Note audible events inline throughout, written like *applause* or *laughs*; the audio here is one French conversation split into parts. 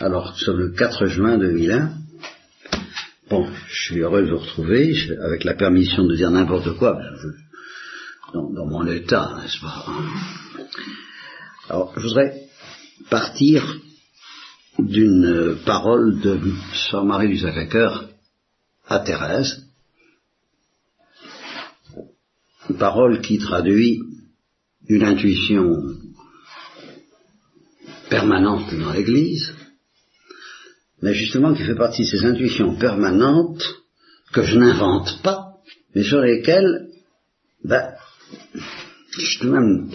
Alors, sur le 4 juin 2001, bon, je suis heureux de vous retrouver, avec la permission de dire n'importe quoi, dans, dans, mon état, n'est-ce pas? Alors, je voudrais partir d'une parole de Sœur Marie du Sacré-Cœur à Thérèse, une parole qui traduit une intuition permanente dans l'Église, mais justement qui fait partie de ces intuitions permanentes que je n'invente pas, mais sur lesquelles, ben, j'ai tout de même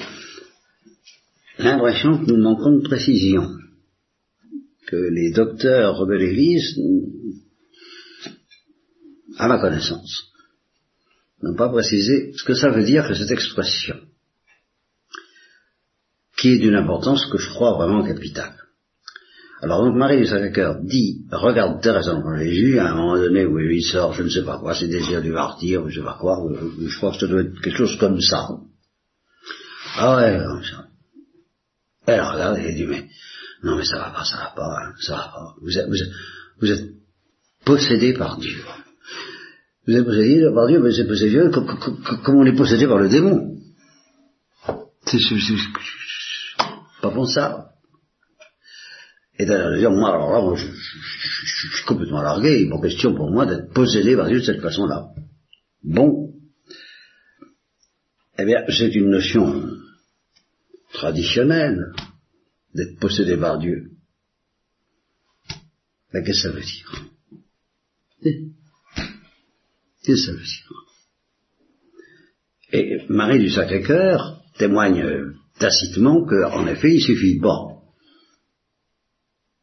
l'impression que nous manquons de précision, que les docteurs de l'Église, à ma connaissance, n'ont pas précisé ce que ça veut dire que cette expression, qui est d'une importance que je crois vraiment capitale. Alors donc Marie du Sacré-Cœur dit, regarde Thérèse en Jésus, à un moment donné où il sort, je ne sais pas quoi, c'est désir du martyr, je sais pas quoi, je crois que ça doit être quelque chose comme ça. Ah ouais, comme ça. Elle regarde et elle dit, mais, non mais ça va pas, ça va pas, hein, ça va pas. Vous êtes, vous êtes, vous êtes possédé par Dieu. Vous êtes possédé par Dieu, mais c'est possédé comme on est possédé par le démon? C'est pas bon ça. Et d'ailleurs, dire, moi, alors là, moi, je, suis complètement largué, il est question pour moi d'être possédé par Dieu de cette façon-là. Bon. Eh bien, c'est une notion traditionnelle d'être possédé par Dieu. Mais qu'est-ce que ça veut dire? Qu'est-ce que ça veut dire? Et Marie du Sacré-Cœur témoigne tacitement qu'en effet, il suffit pas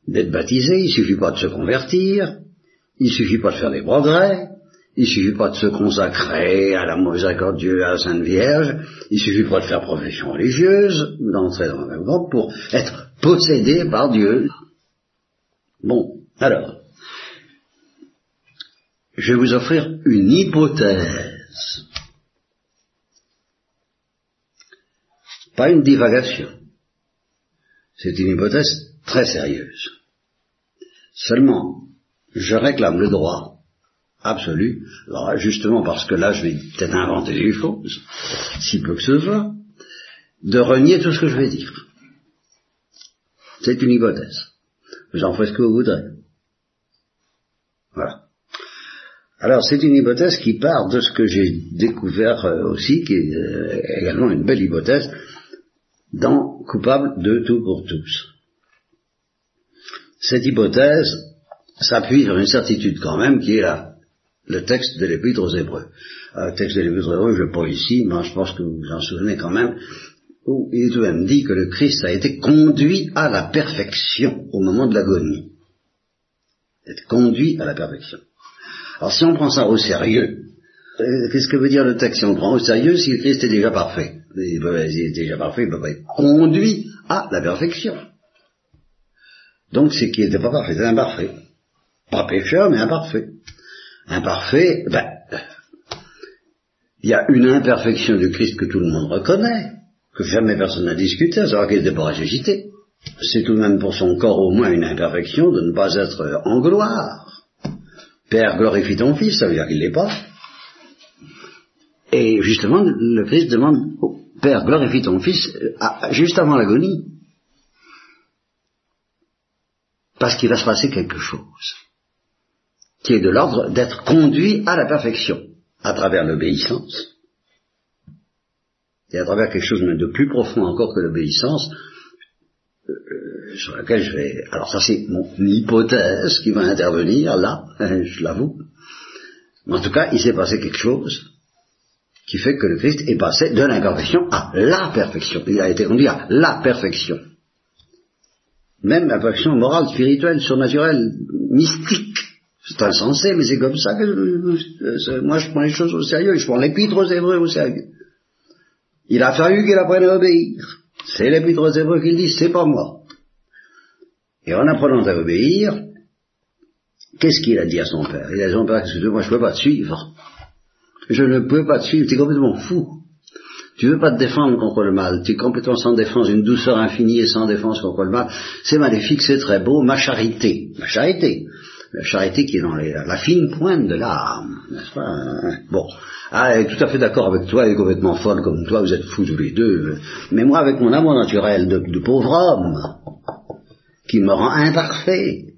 d'être baptisé, il suffit pas de se convertir, il suffit pas de faire des progrès, il suffit pas de se consacrer à la miséricorde à la Sainte Vierge, il suffit pas de faire profession religieuse, d'entrer dans le groupe pour être possédé par Dieu. Bon, alors, je vais vous offrir une hypothèse, pas une divagation. C'est une hypothèse très sérieuse. Seulement, je réclame le droit absolu, justement parce que là je vais peut-être inventer des choses, si peu que ce soit, de renier tout ce que je vais dire. C'est une hypothèse. Vous en faites ce que vous voudrez. Voilà. Alors c'est une hypothèse qui part de ce que j'ai découvert euh, aussi, qui est euh, également une belle hypothèse, dans Coupable de tout pour tous. Cette hypothèse s'appuie sur une certitude quand même qui est là, le texte de l'Épître aux Hébreux. Euh, le texte de l'Épître aux Hébreux, je ne pas ici, mais je pense que vous vous en souvenez quand même, où il est tout de même dit que le Christ a été conduit à la perfection au moment de l'agonie. Être conduit à la perfection. Alors si on prend ça au sérieux, euh, qu'est-ce que veut dire le texte? Si on prend au sérieux si le Christ est déjà parfait il, est déjà parfait, il ne peut pas être conduit à la perfection. Donc c'est qu'il n'était pas parfait, c'est imparfait. Pas pécheur, mais imparfait. Imparfait, ben, il y a une imperfection du Christ que tout le monde reconnaît, que jamais personne n'a discuté, à savoir qu'il n'était pas ressuscité. C'est tout de même pour son corps au moins une imperfection de ne pas être en gloire. Père, glorifie ton Fils, ça veut dire qu'il ne l'est pas. Et justement, le Christ demande au Père, glorifie ton Fils, juste avant l'agonie. Parce qu'il va se passer quelque chose qui est de l'ordre d'être conduit à la perfection à travers l'obéissance et à travers quelque chose de plus profond encore que l'obéissance euh, sur laquelle je vais... Alors ça c'est mon hypothèse qui va intervenir là, *laughs* je l'avoue. Mais en tout cas, il s'est passé quelque chose qui fait que le Christ est passé de l'imperfection à la perfection. Il a été conduit à la perfection. Même la perfection morale, spirituelle, surnaturelle, mystique. C'est insensé, mais c'est comme ça que moi je prends les choses au sérieux, je prends l'épître aux Hébreux au sérieux. Il a fallu qu'il apprenne à obéir. C'est l'épître aux Hébreux qui le dit, c'est pas moi. Et en apprenant à obéir, qu'est-ce qu'il a dit à son père? Il a dit à son père, excuse-moi, je ne peux pas te suivre. Je ne peux pas te suivre, es complètement fou. Tu veux pas te défendre contre le mal, tu es complètement sans défense, une douceur infinie et sans défense contre le mal. C'est maléfique, c'est très beau, ma charité, ma charité, la charité qui est dans la fine pointe de l'âme, n'est-ce pas? Bon, ah, elle est tout à fait d'accord avec toi, elle est complètement folle comme toi, vous êtes fous tous les deux. Mais moi, avec mon amour naturel de, pauvre homme, qui me rend imparfait,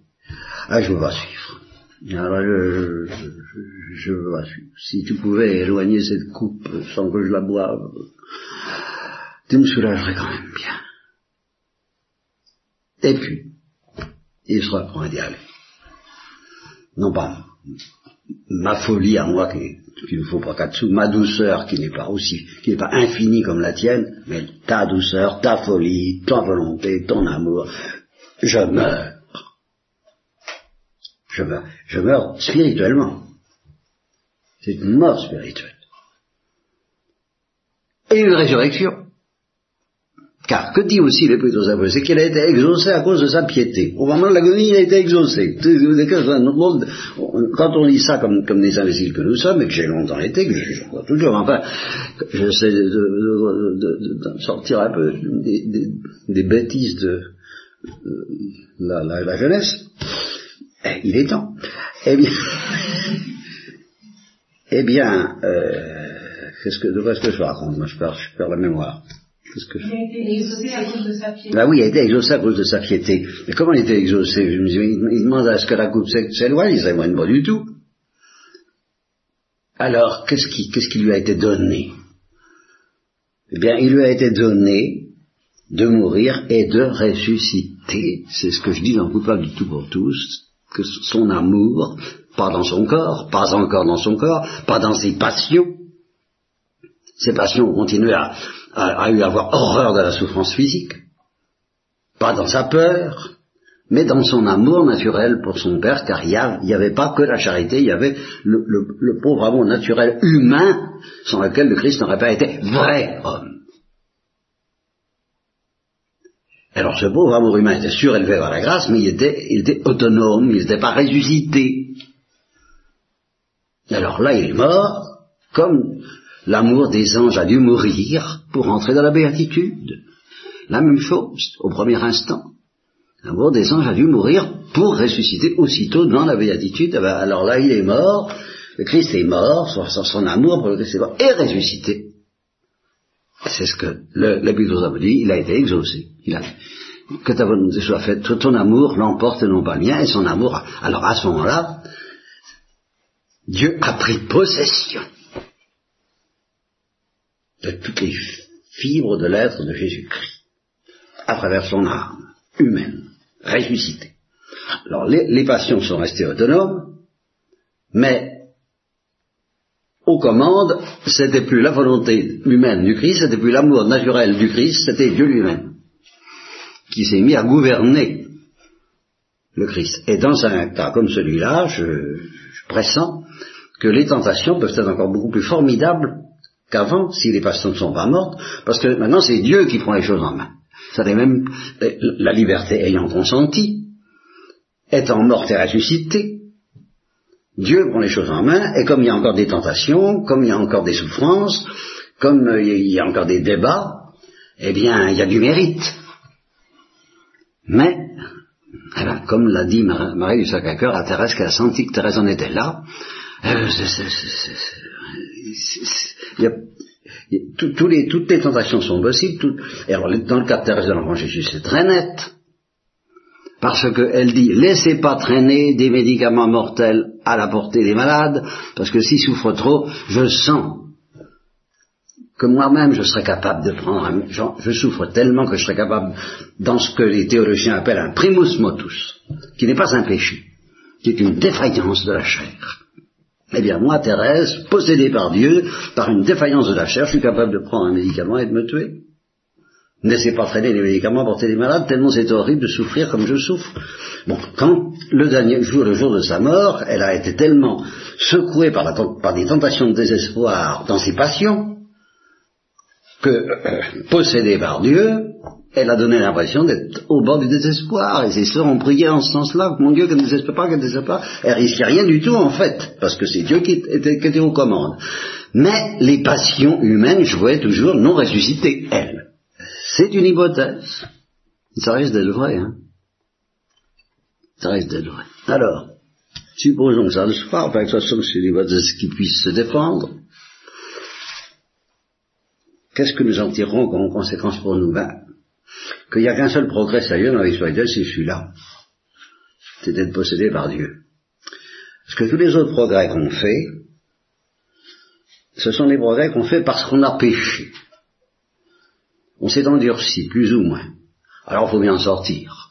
ah, je veux pas suivre. Alors, je, je, suivre. Si tu pouvais éloigner cette coupe sans que je la boive, tu me soulagerais quand même bien. Et puis, il sera point d'y aller. Non pas ma folie à moi qui, ne faut pas qu'à dessous, ma douceur qui n'est pas aussi, qui n'est pas infinie comme la tienne, mais ta douceur, ta folie, ta volonté, ton amour, je meurs. Je meurs, je meurs spirituellement. C'est une mort spirituelle. Et une résurrection. Car que dit aussi l'Épître aux C'est qu'il a été exaucé à cause de sa piété. Au moment de l'agonie, il a été exaucé. Quand on lit ça comme, des imbéciles que nous sommes, et que j'ai longtemps été, que je, crois toujours, enfin, j'essaie de, de, sortir un peu des, bêtises de la, la, la, jeunesse, eh, il est temps. Eh bien, *laughs* eh bien, euh, qu'est-ce que, de quoi est-ce que je raconte? Moi, je perds, je perds la mémoire. Que Il a été exaucé à cause de sa piété. Ah oui, il a été exaucé à cause de sa piété. Mais comment il été exaucé? Je me dis, il demande à ce que la coupe s'éloigne, il s'éloigne pas du tout. Alors, qu'est-ce qui, qu'est-ce qui lui a été donné? Eh bien, il lui a été donné de mourir et de ressusciter. C'est ce que je dis dans Coupable du tout pour tous, que son amour, pas dans son corps, pas encore dans son corps, pas dans ses passions, ses passions ont continué à, avoir horreur de la souffrance physique, pas dans sa peur, mais dans son amour naturel pour son Père, car il n'y avait pas que la charité, il y avait le, pauvre amour naturel humain, sans lequel le Christ n'aurait pas été vrai homme. Alors ce pauvre amour humain était surélevé par la grâce, mais il était, il était autonome, il n'était pas ressuscité. Alors là, il est mort, comme L'amour des anges a dû mourir pour entrer dans la béatitude. La même chose, au premier instant. L'amour des anges a dû mourir pour ressusciter aussitôt dans la béatitude. Eh ben, alors là, il est mort, le Christ est mort, son, son amour pour le Christ est et ressuscité. C'est ce que l'Épître vous dit, il a été exaucé. A, que ta volonté soit faite, ton amour l'emporte et non pas le mien, et son amour, alors à ce moment-là, Dieu a pris possession de toutes les fibres de l'être de Jésus-Christ, à travers son âme humaine, ressuscitée. Alors les, passions sont restées autonomes, mais aux commandes, c'était plus la volonté humaine du Christ, c'était plus l'amour naturel du Christ, c'était Dieu lui-même, qui s'est mis à gouverner le Christ. Et dans un cas comme celui-là, je, je pressens que les tentations peuvent être encore beaucoup plus formidables qu'avant, si les passions ne sont pas mortes, parce que maintenant c'est Dieu qui prend les choses en main. Ça même la liberté ayant consenti, étant morte et ressuscitée, Dieu prend les choses en main, et comme il y a encore des tentations, comme il y a encore des souffrances, comme euh, il y a encore des débats, eh bien, il y a du mérite. Mais, eh comme l'a dit Marie du Sacré-Cœur à Thérèse, qu'elle a senti que Thérèse en était là, toutes les tentations sont possibles. et alors, dans le cas de Thérèse de l'Enfant Jésus, c'est très net. Parce qu'elle dit, laissez pas traîner des médicaments mortels à la portée des malades, parce que s'ils souffrent trop, je sens que moi-même je serais capable de prendre un, je souffre tellement que je serais capable, dans ce que les théologiens appellent un primus motus, qui n'est pas un péché, qui est une défaillance de la chair. Eh bien, moi, Thérèse, possédée par Dieu, par une défaillance de la chair, je suis capable de prendre un médicament et de me tuer. Ne laissez pas traîner les médicaments, porter les malades, tellement c'est horrible de souffrir comme je souffre. Bon, quand le dernier jour, le jour de sa mort, elle a été tellement secouée par, par des tentations de désespoir dans ses passions, que, euh, possédée par Dieu, elle a donné l'impression d'être au bord du désespoir, et ses sœurs ont prié en ce sens-là, mon Dieu, qu'elle ne désespère pas, qu'elle ne désespère pas. Elle risquait rien du tout, en fait, parce que c'est Dieu qui était, qui était aux commandes. Mais les passions humaines jouaient toujours non ressuscitées, elles. C'est une hypothèse. Ça risque d'être vrai, hein. Ça risque d'être vrai. Alors, supposons que ça le soit, enfin, toute façon, c'est une hypothèse qui puisse se défendre. Qu'est-ce que nous en tirerons comme conséquence pour nous ben, Qu'il n'y a qu'un seul progrès sérieux dans la vie spirituelle, c'est celui-là. C'est d'être possédé par Dieu. Parce que tous les autres progrès qu'on fait, ce sont des progrès qu'on fait parce qu'on a péché. On s'est endurci, plus ou moins. Alors il faut bien en sortir.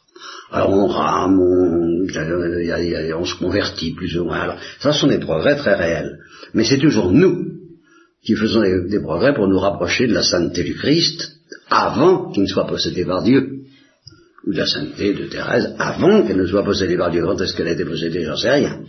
Alors on rame, on, on, se convertit plus ou moins. Alors, ça, ce sont des progrès très réels. Mais c'est toujours nous qui faisons des, progrès pour nous rapprocher de la sainteté du Christ avant qu'il ne soit possédé par Dieu. Ou de la sainteté de Thérèse avant qu'elle ne soit possédée par Dieu. Quand est-ce qu'elle a été possédée? J'en sais rien.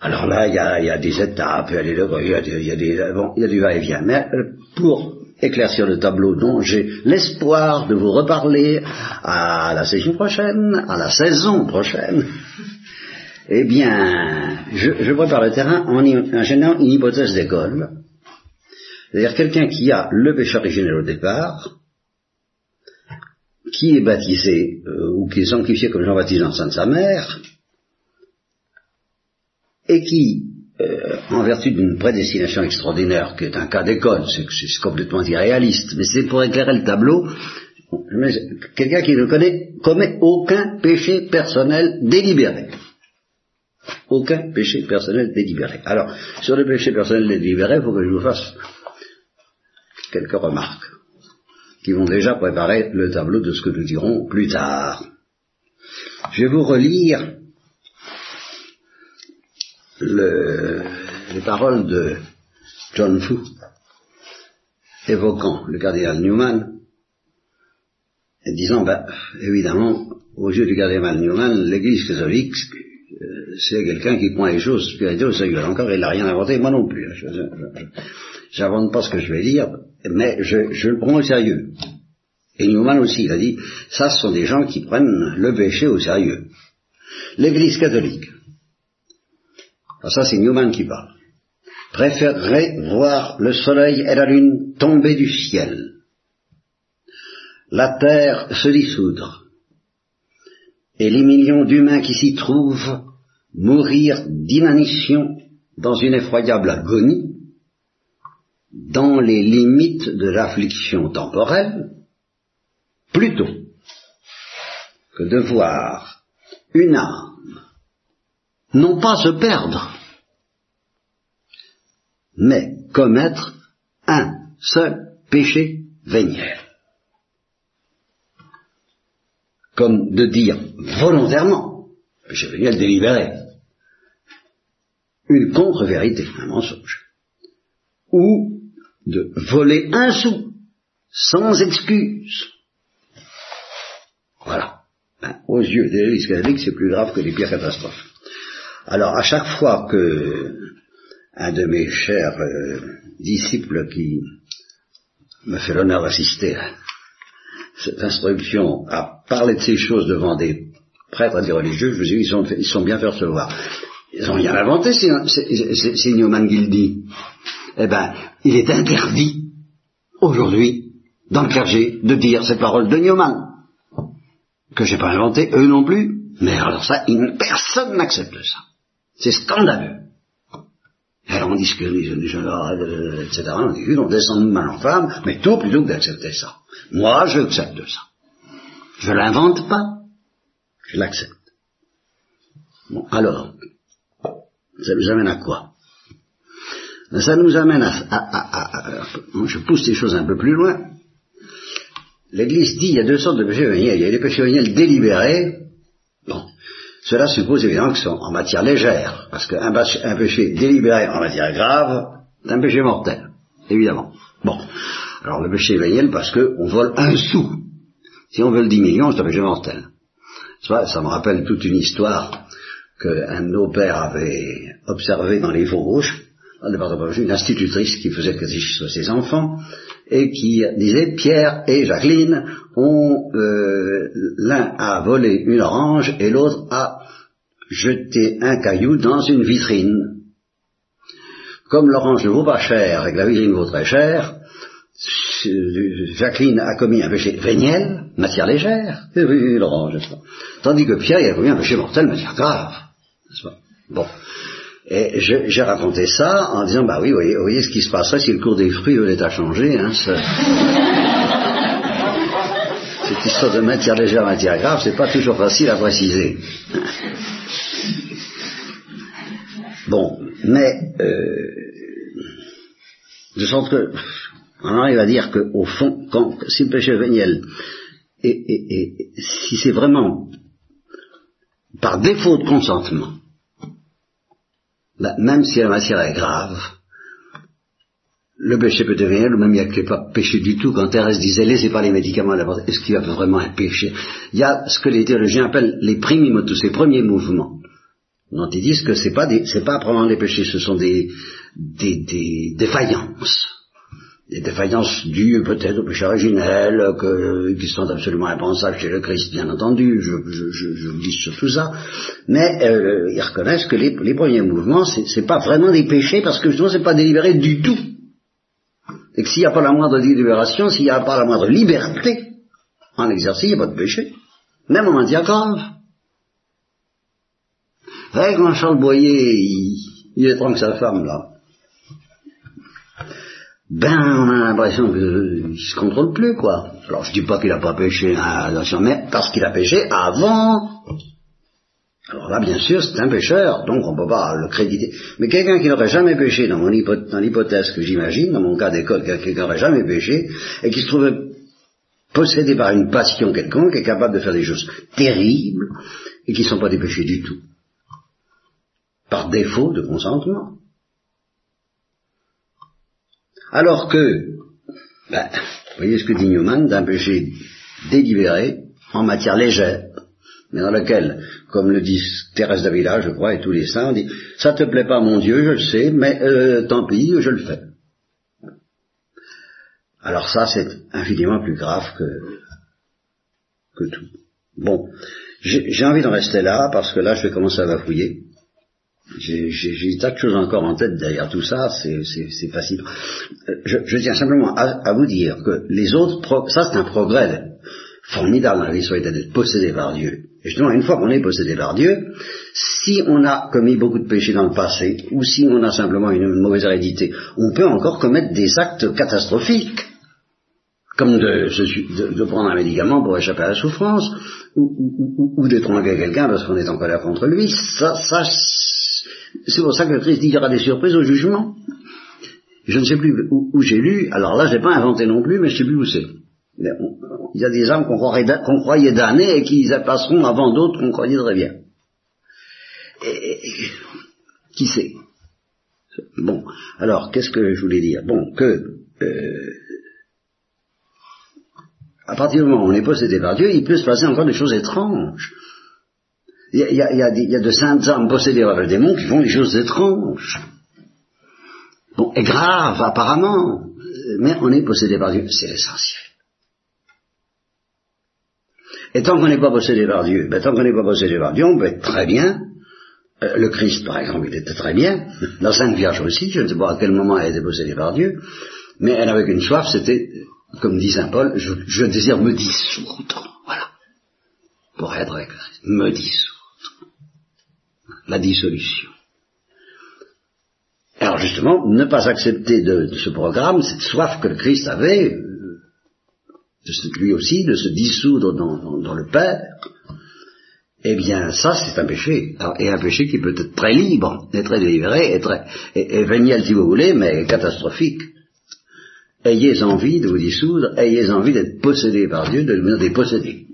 Alors là, il y a, y a, des étapes, il y a il y a des bon, il y a du va-et-vient. Mais euh, pour éclaircir le tableau dont j'ai l'espoir de vous reparler à la session prochaine, à la saison prochaine, eh bien, je, je prépare le terrain en, générant une hypothèse d'école. C'est-à-dire quelqu'un qui a le péché originel au départ, qui est baptisé euh, ou qui est sanctifié comme Jean-Baptiste sein de sa mère, et qui, euh, en vertu d'une prédestination extraordinaire, qui est un cas d'école, c'est complètement irréaliste, mais c'est pour éclairer le tableau, quelqu'un qui ne connaît, commet aucun péché personnel délibéré. Aucun péché personnel délibéré. Alors, sur le péché personnel délibéré, il faut que je vous fasse quelques remarques qui vont déjà préparer le tableau de ce que nous dirons plus tard. Je vais vous relire les paroles de John Fu, évoquant le cardinal Newman, et disant, ben, évidemment, aux yeux du cardinal Newman, l'Église catholique, c'est quelqu'un qui prend les choses spirituelles au sérieux. Encore, il n'a rien inventé, moi non plus. Je n'invente pas ce que je vais dire, mais je, le prends au sérieux. Et Newman aussi, il a dit, ça, ce sont des gens qui prennent le péché au sérieux. L'Église catholique, ah, ça c'est Newman qui parle, préférerait voir le soleil et la lune tomber du ciel, la terre se dissoudre, et les millions d'humains qui s'y trouvent mourir d'inanition dans une effroyable agonie, dans les limites de l'affliction temporelle, plutôt que de voir une âme non pas se perdre, mais commettre un seul péché véniel. Comme de dire volontairement, péché véniel délibéré, une contre-vérité, un mensonge, ou de voler un sou sans excuse. Voilà. Ben, aux yeux des catholiques, c'est plus grave que les pires catastrophes. Alors, à chaque fois que un de mes chers euh, disciples qui me fait l'honneur d'assister à cette instruction a parlé de ces choses devant des prêtres et des religieux, je vous dis, ils sont, ils sont bien fait recevoir. Ils n'ont rien inventé, c'est Newman Gildy. Eh ben, il est interdit, aujourd'hui, dans le clergé, de dire ces paroles de Newman. Que j'ai pas inventé, eux non plus. Mais alors ça, personne n'accepte ça. C'est scandaleux. Alors on discute, etc. On dit, on descend de mal en femme, mais tout plutôt que d'accepter ça. Moi, j'accepte ça. Je l'invente pas, je l'accepte. Bon, alors, ça nous amène à quoi? Ça nous amène à, Je pousse les choses un peu plus loin. L'Église dit il y a deux sortes de péchés véniels. Il y a les péchés véniels délibérés. Bon, cela suppose évidemment que sont en matière légère, parce qu'un un péché délibéré en matière grave, c'est un péché mortel, évidemment. Bon, alors le péché véniel parce qu'on vole un sou. Si on vole dix millions, c'est un péché mortel. Ça, me rappelle toute une histoire qu'un de nos pères avait observée dans les Vosges, dans le une institutrice qui faisait que ses enfants, et qui disait Pierre et Jacqueline ont euh, l'un a volé une orange et l'autre a jeté un caillou dans une vitrine. comme l'orange ne vaut pas cher et que la vigne vaut très cher, Jacqueline a commis un péché véniel, matière légère, oui, l'orange, Tandis que Pierre, a commis un péché mortel, matière grave, Bon. Et j'ai raconté ça en disant, bah oui, vous voyez, voyez, ce qui se passerait si le cours des fruits venait à changer, hein, *laughs* Cette histoire de matière légère, matière grave, c'est pas toujours facile à préciser. Bon, mais, euh, de que, on arrive à dire qu'au fond, quand, si le péché véniel, et, et si c'est vraiment par défaut de consentement, bah, même si la matière est grave, le péché peut devenir, ou même il n'y a pas péché du tout. Quand Thérèse disait, laissez pas les médicaments d'abord, est-ce qu'il y a vraiment un péché Il y a ce que les théologiens appellent les tous ces premiers mouvements, dont ils disent que c'est pas c'est pas vraiment des péchés, ce sont des, des, des défaillances des défaillances dues peut-être au péché originel, qui sont absolument impensables chez le Christ, bien entendu, je, je, vous dis sur tout ça, mais euh, ils reconnaissent que les, premiers mouvements, c'est pas vraiment des péchés, parce que justement, c'est pas délibéré du tout. Et que s'il n'y a pas la moindre délibération, s'il n'y a pas la moindre liberté en exercice, il n'y a pas de péché. Même en matière grave. Hey, quand Charles Boyer, il, il étrangle sa femme, là ben on a l'impression qu'il se contrôle plus, quoi. Alors je dis pas qu'il a pas péché, mais parce qu'il a péché avant. Alors là, bien sûr, c'est un pécheur, donc on peut pas le créditer. Mais quelqu'un qui n'aurait jamais péché, dans, mon dans l'hypothèse que j'imagine, dans mon cas d'école, quelqu'un qui n'aurait jamais péché, et qui se trouvait possédé par une passion quelconque, est capable de faire des choses terribles, et qui ne sont pas des péchés du tout. Par défaut de consentement. Alors que, ben, vous voyez ce que dit Newman, d'un péché délibéré, en matière légère, mais dans lequel, comme le dit Thérèse d'Avila, je crois, et tous les saints, on dit, ça te plaît pas mon Dieu, je le sais, mais euh, tant pis, je le fais. Alors ça, c'est infiniment plus grave que, que tout. Bon, j'ai envie d'en rester là, parce que là, je vais commencer à bafouiller. J'ai tas de choses encore en tête derrière tout ça, c'est facile. Euh, je, tiens simplement à, vous dire que les autres, ça c'est un progrès formidable dans la vie spirituelle d'être possédé par Dieu. Et justement, une fois qu'on est possédé par Dieu, si on a commis beaucoup de péchés dans le passé, ou si on a simplement une mauvaise hérédité, on peut encore commettre des actes catastrophiques, comme de, prendre un médicament pour échapper à la souffrance, ou, ou, ou, quelqu'un parce qu'on est en colère contre lui. Ça, ça c'est pour ça que Christ dit qu'il y aura des surprises au jugement. Je ne sais plus où, j'ai lu, alors là je n'ai pas inventé non plus, mais je ne sais plus où c'est. Il y a des âmes qu'on croyait, damnées et qui passeront avant d'autres qu'on croyait très bien. Et, qui sait? Bon, alors qu'est-ce que je voulais dire? Bon, que euh, à partir du moment où on est possédé par Dieu, il peut se passer encore des choses étranges. Il y a, de saintes âmes possédées par le démon qui font des choses étranges. Bon, et graves apparemment, mais on est possédé par Dieu, c'est l'essentiel. Et tant qu'on n'est pas possédé par Dieu, ben, tant qu'on n'est pas possédé par Dieu, on peut être très bien. Euh, le Christ, par exemple, il était très bien. *laughs* La Sainte Vierge aussi, je ne sais pas à quel moment elle était possédée par Dieu, mais elle avait une soif, c'était, comme dit Saint Paul, je, je désire me dissoudre. Voilà. Pour être avec Christ. Me dissoudre la dissolution. Alors justement, ne pas accepter de, ce programme, cette soif que le Christ avait, euh, lui aussi, de se dissoudre dans, le Père, eh bien ça c'est un péché, et un péché qui peut être très libre, et très délivré, et, très, et, véniel si vous voulez, mais catastrophique. Ayez envie de vous dissoudre, ayez envie d'être possédé par Dieu, de devenir dépossédé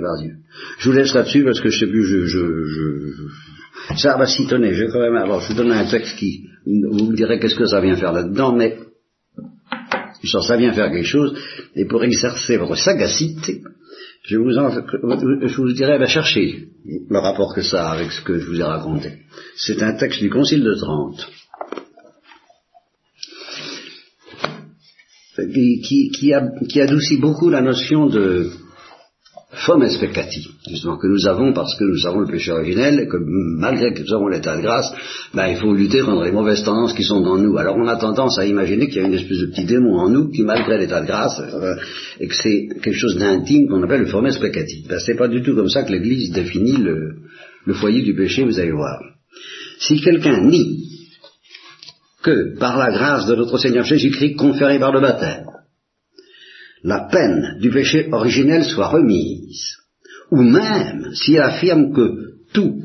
par Dieu. Je vous laisse là-dessus parce que je sais plus, je, je, je... ça va s'y tenir. Je vais quand même, alors je vous donne un texte qui, vous me direz qu'est-ce que ça vient faire là-dedans, mais ça vient faire quelque chose, et pour exercer votre sagacité, je vous, en, je vous dirais, bah, chercher le rapport que ça a avec ce que je vous ai raconté. C'est un texte du Concile de Trente. Qui, qui, qui adoucit beaucoup la notion de, fomes peccati, justement, que nous avons parce que nous avons le péché originel, et que malgré que nous avons l'état de grâce, ben, il faut lutter contre les mauvaises tendances qui sont dans nous. Alors on a tendance à imaginer qu'il y a une espèce de petit démon en nous qui, malgré l'état de grâce, euh, et que c'est quelque chose d'intime qu'on appelle le fomes peccati. Ben, c'est pas du tout comme ça que l'Église définit le, le foyer du péché, vous allez voir. Si quelqu'un nie que par la grâce de notre Seigneur Jésus-Christ conférée par le baptême, la peine du péché originel soit remise, ou même s'il affirme que tout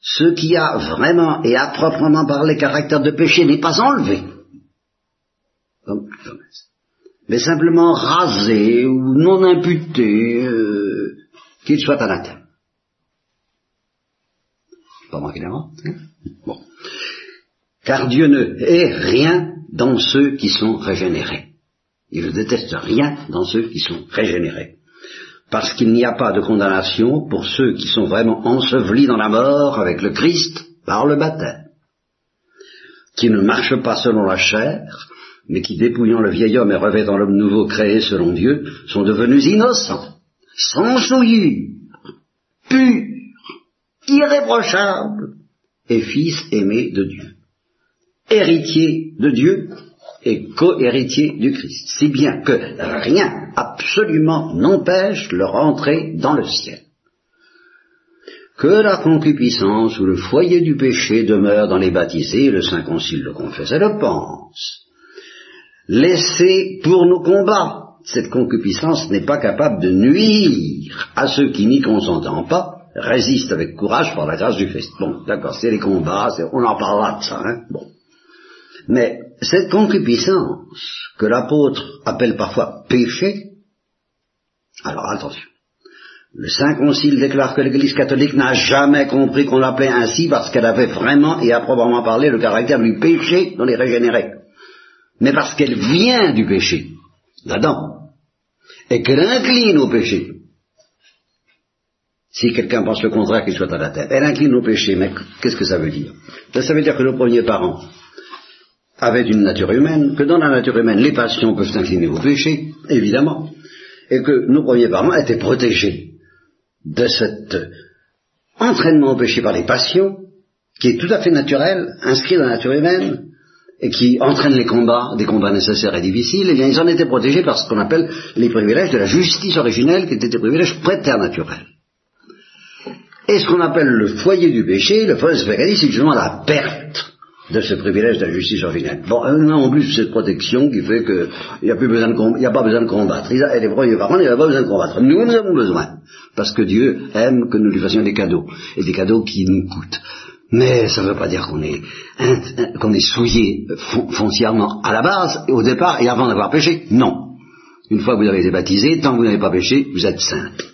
ce qui a vraiment et à proprement parlé caractère de péché n'est pas enlevé, mais simplement rasé ou non imputé, euh, qu'il soit anathème. Pas moi qui. Hein bon. Car Dieu ne hait rien dans ceux qui sont régénérés. Il ne déteste rien dans ceux qui sont régénérés. Parce qu'il n'y a pas de condamnation pour ceux qui sont vraiment ensevelis dans la mort avec le Christ par le baptême, qui ne marchent pas selon la chair, mais qui, dépouillant le vieil homme et revêtant l'homme nouveau créé selon Dieu, sont devenus innocents, sans souillure, purs, irréprochables, et fils aimés de Dieu, héritiers de Dieu et co-héritier du Christ. Si bien que rien absolument n'empêche leur entrée dans le ciel. Que la concupiscence ou le foyer du péché demeure dans les baptisés, le Saint Concile le confesse et le pense. Laissez pour nos combats. Cette concupiscence n'est pas capable de nuire à ceux qui, n'y consentant pas, résistent avec courage par la grâce du Christ. Bon, d'accord, c'est les combats, on en parlera de ça, hein. Bon. Cette concupiscence que l'apôtre appelle parfois péché, alors attention. Le Saint Concile déclare que l'Église catholique n'a jamais compris qu'on l'appelait ainsi parce qu'elle avait vraiment et à proprement parler le caractère du péché dans les régénérés. Mais parce qu'elle vient du péché, d'Adam, et qu'elle incline au péché. Si quelqu'un pense le contraire, qu'il soit à la tête. Elle incline au péché, mais qu'est-ce que ça veut dire? Ça veut dire que nos premiers parents avait une nature humaine, que dans la nature humaine, les passions peuvent s'incliner au péché, évidemment, et que nos premiers parents étaient protégés de cet entraînement au péché par les passions, qui est tout à fait naturel, inscrit dans la nature humaine, et qui entraîne les combats, des combats nécessaires et difficiles, et eh bien ils en étaient protégés par ce qu'on appelle les privilèges de la justice originelle, qui étaient des privilèges préternaturels. Et ce qu'on appelle le foyer du péché, le foyer c'est justement la perte de ce privilège de la justice originelle. Bon, en plus cette protection qui fait qu'il n'y a plus besoin de il a pas besoin de combattre. Il a, les premiers parents, il a pas besoin de combattre. Nous, nous avons besoin. Parce que Dieu aime que nous lui fassions des cadeaux. Et des cadeaux qui nous coûtent. Mais ça ne veut pas dire qu'on est, qu'on est souillé foncièrement à la base, au départ, et avant d'avoir péché. Non. Une fois que vous avez été baptisé, tant que vous n'avez pas péché, vous êtes simple.